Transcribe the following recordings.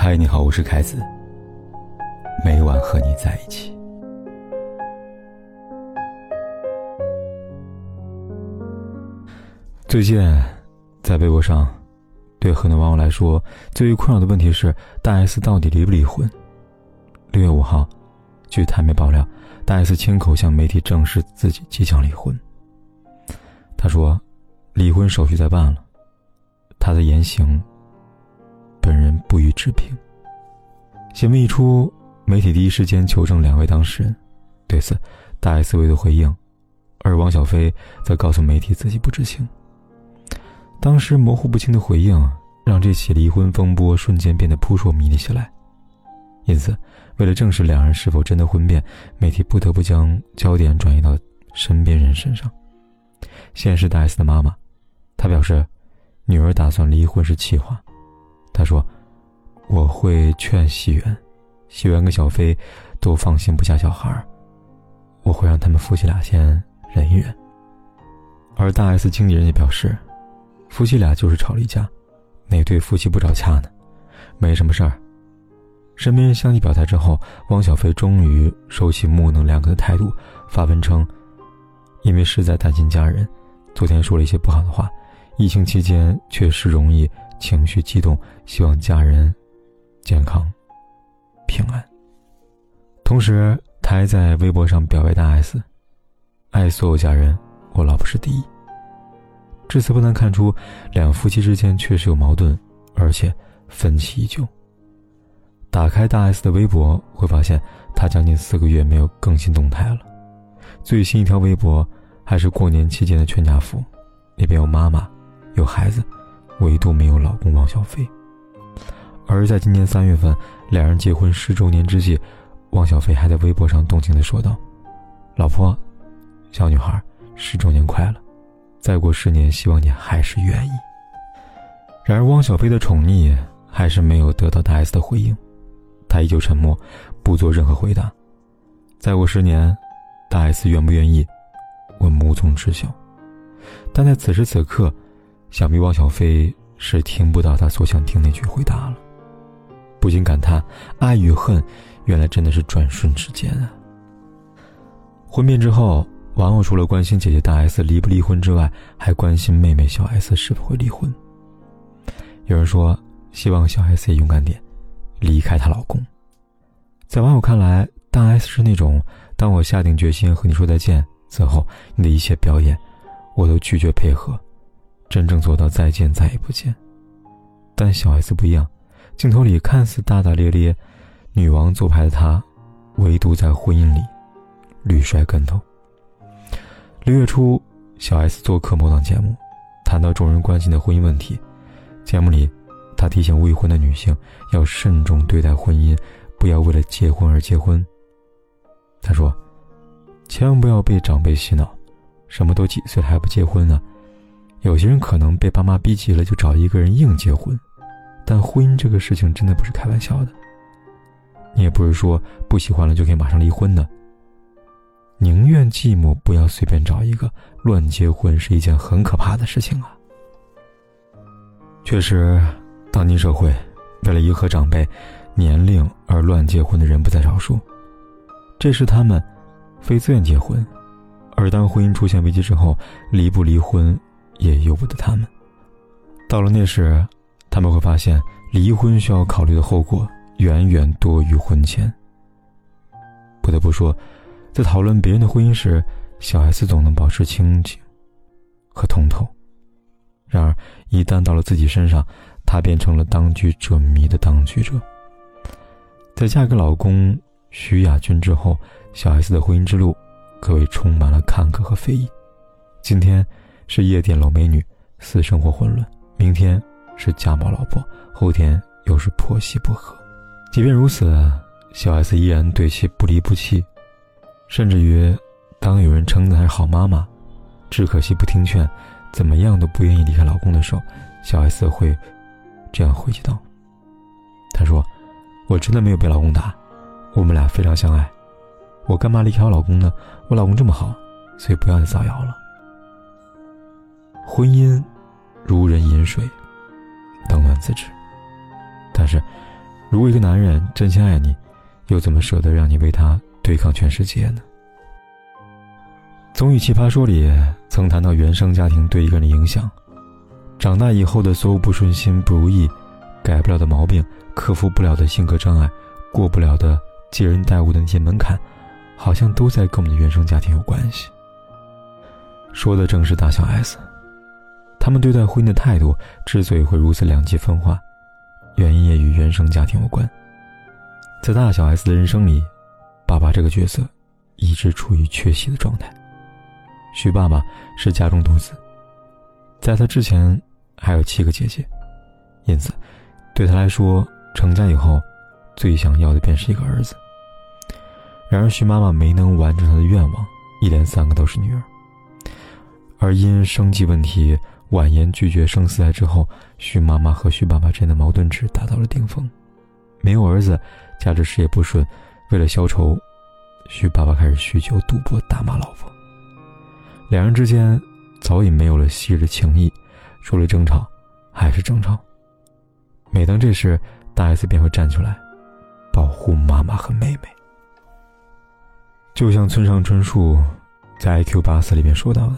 嗨，你好，我是凯子。每晚和你在一起。最近，在微博上，对很多网友来说，最为困扰的问题是大 S 到底离不离婚？六月五号，据台媒爆料，大 S 亲口向媒体证实自己即将离婚。他说，离婚手续在办了，他的言行，本人不予置评。新闻一出，媒体第一时间求证两位当事人，对此，大 S 未作回应，而汪小菲则告诉媒体自己不知情。当时模糊不清的回应，让这起离婚风波瞬间变得扑朔迷离起来。因此，为了证实两人是否真的婚变，媒体不得不将焦点转移到身边人身上。先是大 S 的妈妈，她表示，女儿打算离婚是气话。他说：“我会劝喜源，喜源跟小飞都放心不下小孩我会让他们夫妻俩先忍一忍。”而大 S 经纪人也表示。夫妻俩就是吵了一架，哪对夫妻不吵架呢？没什么事儿。身边人相继表态之后，汪小菲终于收起木讷两个的态度，发文称：“因为实在担心家人，昨天说了一些不好的话。疫情期间确实容易情绪激动，希望家人健康平安。”同时，他还在微博上表白大 S：“ 爱所有家人，我老婆是第一。”至此不难看出，两夫妻之间确实有矛盾，而且分歧已久。打开大 S 的微博，会发现她将近四个月没有更新动态了。最新一条微博还是过年期间的全家福，里边有妈妈，有孩子，唯独没有老公汪小菲。而在今年三月份，两人结婚十周年之际，汪小菲还在微博上动情地说道：“老婆，小女孩，十周年快乐。”再过十年，希望你还是愿意。然而，汪小菲的宠溺还是没有得到大 S 的回应，他依旧沉默，不做任何回答。再过十年，大 S 愿不愿意，我无从知晓。但在此时此刻，想必汪小菲是听不到他所想听那句回答了，不禁感叹：爱与恨，原来真的是转瞬之间啊！婚变之后。网友除了关心姐姐大 S 离不离婚之外，还关心妹妹小 S 是否会离婚。有人说，希望小 S 也勇敢点，离开她老公。在网友看来，大 S 是那种当我下定决心和你说再见，此后你的一切表演，我都拒绝配合，真正做到再见再也不见。但小 S 不一样，镜头里看似大大咧咧，女王做派的她，唯独在婚姻里屡摔跟头。六月初，小 S 做客某档节目，谈到众人关心的婚姻问题。节目里，她提醒未婚的女性要慎重对待婚姻，不要为了结婚而结婚。她说：“千万不要被长辈洗脑，什么都几岁了还不结婚呢？有些人可能被爸妈逼急了，就找一个人硬结婚。但婚姻这个事情真的不是开玩笑的。你也不是说不喜欢了就可以马上离婚的。”宁愿寂寞，不要随便找一个乱结婚，是一件很可怕的事情啊。确实，当今社会，为了迎合长辈年龄而乱结婚的人不在少数。这是他们非自愿结婚，而当婚姻出现危机之后，离不离婚也由不得他们。到了那时，他们会发现，离婚需要考虑的后果远远多于婚前。不得不说。在讨论别人的婚姻时，小 S 总能保持清醒和通透。然而，一旦到了自己身上，她变成了当局者迷的当局者。在嫁给老公徐亚军之后，小 S 的婚姻之路可谓充满了坎坷和非议。今天是夜店老美女，私生活混乱；明天是家暴老婆，后天又是婆媳不和。即便如此，小 S 依然对其不离不弃。甚至于，当有人称她是好妈妈，只可惜不听劝，怎么样都不愿意离开老公的时候，小 S 会这样回击道：“她说，我真的没有被老公打，我们俩非常相爱，我干嘛离开我老公呢？我老公这么好，所以不要再造谣了。婚姻如人饮水，冷暖自知。但是，如果一个男人真心爱你，又怎么舍得让你为他对抗全世界呢？综艺《奇葩说》里曾谈到原生家庭对一个人的影响，长大以后的所有不顺心、不如意、改不了的毛病、克服不了的性格障碍、过不了的接人待物的那些门槛，好像都在跟我们的原生家庭有关系。说的正是大小 S，他们对待婚姻的态度之所以会如此两极分化，原因也与原生家庭有关。在大小 S 的人生里，爸爸这个角色一直处于缺席的状态。徐爸爸是家中独子，在他之前还有七个姐姐，因此对他来说，成家以后最想要的便是一个儿子。然而徐妈妈没能完成他的愿望，一连三个都是女儿。而因生计问题婉言拒绝生四胎之后，徐妈妈和徐爸爸之间的矛盾值达到了顶峰。没有儿子，加之事业不顺，为了消愁，徐爸爸开始酗酒、赌博、打骂老婆。两人之间早已没有了昔日的情谊，除了争吵，还是争吵。每当这时，大 S 便会站出来，保护妈妈和妹妹。就像村上春树在《IQ 八四》里面说到的。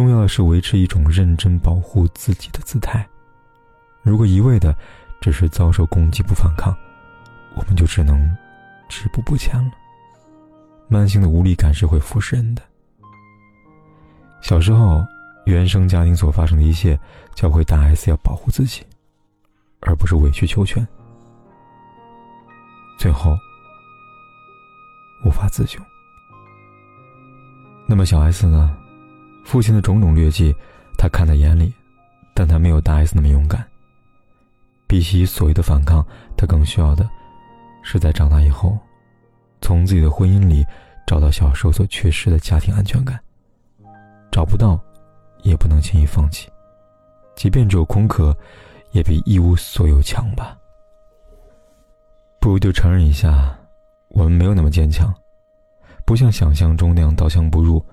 重要的是维持一种认真保护自己的姿态。如果一味的只是遭受攻击不反抗，我们就只能止步不前了。慢性的无力感是会腐蚀人的。小时候，原生家庭所发生的一切，教会大 S 要保护自己，而不是委曲求全，最后无法自救。那么小 S 呢？父亲的种种劣迹，他看在眼里，但他没有大 S 那么勇敢。比起所谓的反抗，他更需要的，是在长大以后，从自己的婚姻里找到小时候所缺失的家庭安全感。找不到，也不能轻易放弃，即便只有空壳，也比一无所有强吧。不如就承认一下，我们没有那么坚强，不像想象中那样刀枪不入。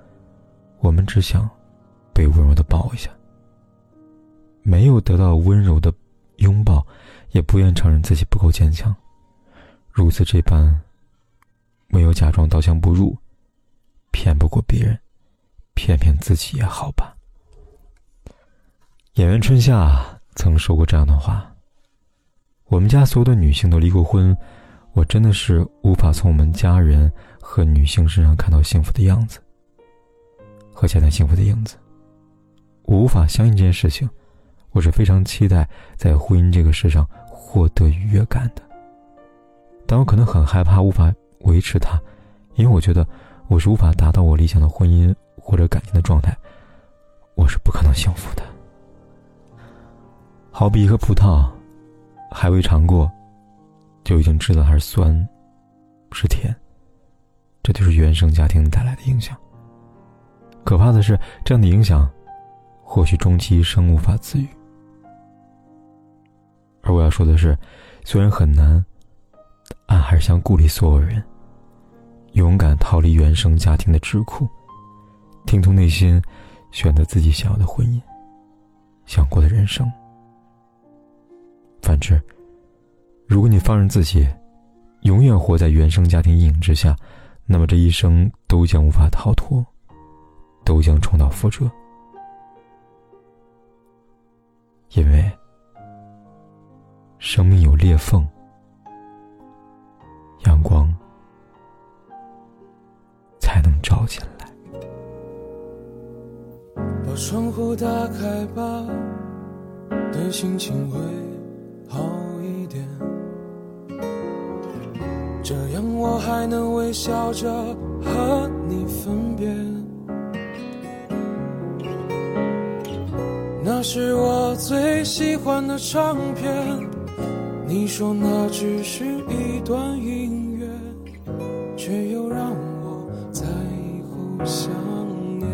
我们只想被温柔的抱一下，没有得到温柔的拥抱，也不愿承认自己不够坚强。如此这般，唯有假装刀枪不入，骗不过别人，骗骗自己也好吧。演员春夏曾说过这样的话：“我们家所有的女性都离过婚，我真的是无法从我们家人和女性身上看到幸福的样子。”和家庭幸福的影子，我无法相信这件事情。我是非常期待在婚姻这个事上获得愉悦感的，但我可能很害怕无法维持它，因为我觉得我是无法达到我理想的婚姻或者感情的状态，我是不可能幸福的。好比一颗葡萄，还未尝过，就已经知道它是酸，是甜，这就是原生家庭带来的影响。可怕的是，这样的影响，或许终其一生无法自愈。而我要说的是，虽然很难，俺还是想鼓励所有人，勇敢逃离原生家庭的桎梏，听从内心，选择自己想要的婚姻，想过的人生。反之，如果你放任自己，永远活在原生家庭阴影之下，那么这一生都将无法逃脱。都将重蹈覆辙，因为生命有裂缝，阳光才能照进来。把窗户打开吧，对心情会好一点，这样我还能微笑着和你分别。那是我最喜欢的唱片，你说那只是一段音乐，却又让我在以后想念。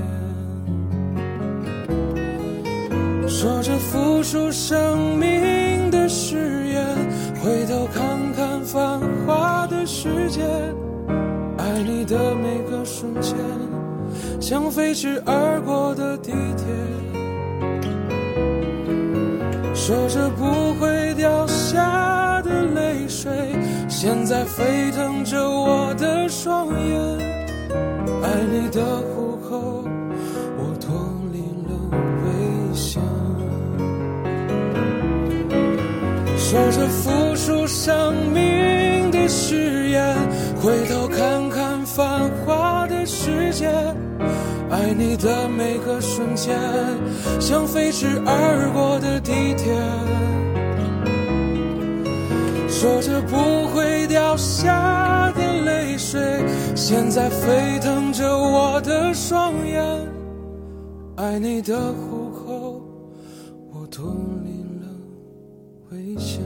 说着付出生命的誓言，回头看看繁华的世界，爱你的每个瞬间，像飞驰而过的地铁。说着不会掉下的泪水，现在沸腾着我的双眼。爱你的虎口，我脱离了危险。说着付出生命爱你的每个瞬间，像飞驰而过的地铁。说着不会掉下的泪水，现在沸腾着我的双眼。爱你的虎口，我脱离了危险。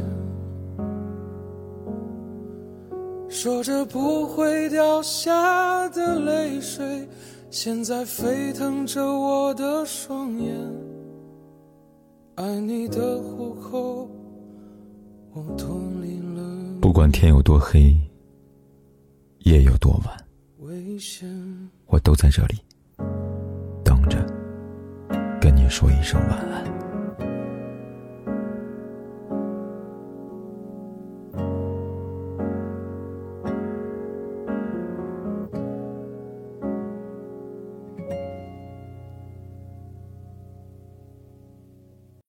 说着不会掉下的泪水。现在沸腾着我的双眼，爱你的虎口，我脱离了。不管天有多黑，夜有多晚，危险，我都在这里等着，跟你说一声晚安。